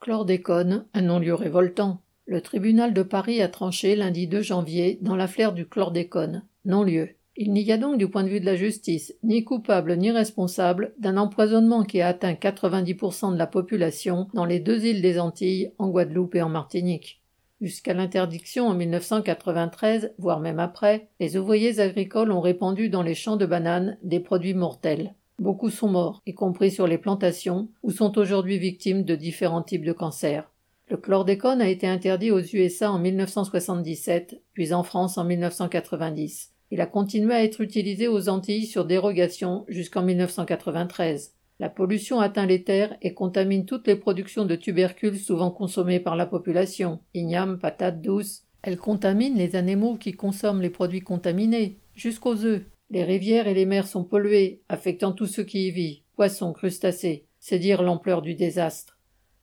Chlordécone, un non-lieu révoltant. Le tribunal de Paris a tranché lundi 2 janvier dans l'affaire du chlordécone. Non-lieu. Il n'y a donc du point de vue de la justice ni coupable ni responsable d'un empoisonnement qui a atteint 90% de la population dans les deux îles des Antilles, en Guadeloupe et en Martinique. Jusqu'à l'interdiction en 1993, voire même après, les ouvriers agricoles ont répandu dans les champs de bananes des produits mortels. Beaucoup sont morts, y compris sur les plantations, ou sont aujourd'hui victimes de différents types de cancers. Le chlordécone a été interdit aux USA en 1977, puis en France en 1990. Il a continué à être utilisé aux Antilles sur dérogation jusqu'en 1993. La pollution atteint les terres et contamine toutes les productions de tubercules souvent consommées par la population. Ignames, patates douces. Elle contamine les animaux qui consomment les produits contaminés, jusqu'aux œufs. Les rivières et les mers sont polluées, affectant tout ce qui y vit, poissons, crustacés. C'est dire l'ampleur du désastre.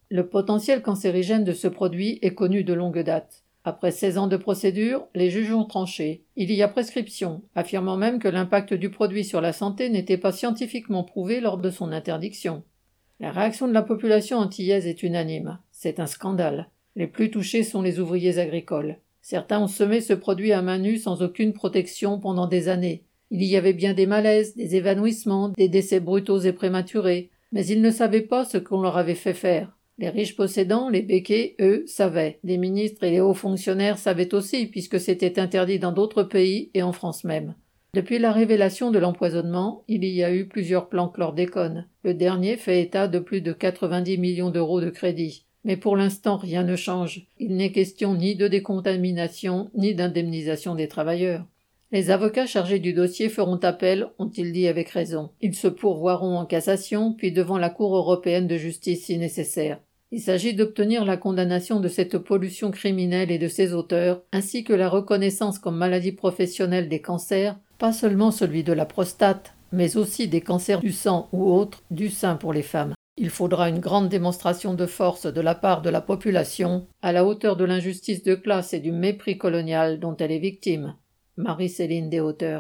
Le potentiel cancérigène de ce produit est connu de longue date. Après 16 ans de procédure, les juges ont tranché. Il y a prescription, affirmant même que l'impact du produit sur la santé n'était pas scientifiquement prouvé lors de son interdiction. La réaction de la population antillaise est unanime. C'est un scandale. Les plus touchés sont les ouvriers agricoles. Certains ont semé ce produit à main nue sans aucune protection pendant des années. Il y avait bien des malaises, des évanouissements, des décès brutaux et prématurés, mais ils ne savaient pas ce qu'on leur avait fait faire. Les riches possédants, les béquets, eux, savaient. Les ministres et les hauts fonctionnaires savaient aussi, puisque c'était interdit dans d'autres pays et en France même. Depuis la révélation de l'empoisonnement, il y a eu plusieurs plans chlordécone. Le dernier fait état de plus de 90 millions d'euros de crédit. Mais pour l'instant, rien ne change. Il n'est question ni de décontamination, ni d'indemnisation des travailleurs. Les avocats chargés du dossier feront appel, ont-ils dit avec raison. Ils se pourvoiront en cassation, puis devant la Cour européenne de justice si nécessaire. Il s'agit d'obtenir la condamnation de cette pollution criminelle et de ses auteurs, ainsi que la reconnaissance comme maladie professionnelle des cancers, pas seulement celui de la prostate, mais aussi des cancers du sang ou autres, du sein pour les femmes. Il faudra une grande démonstration de force de la part de la population, à la hauteur de l'injustice de classe et du mépris colonial dont elle est victime. Marie-Céline Deshauteurs.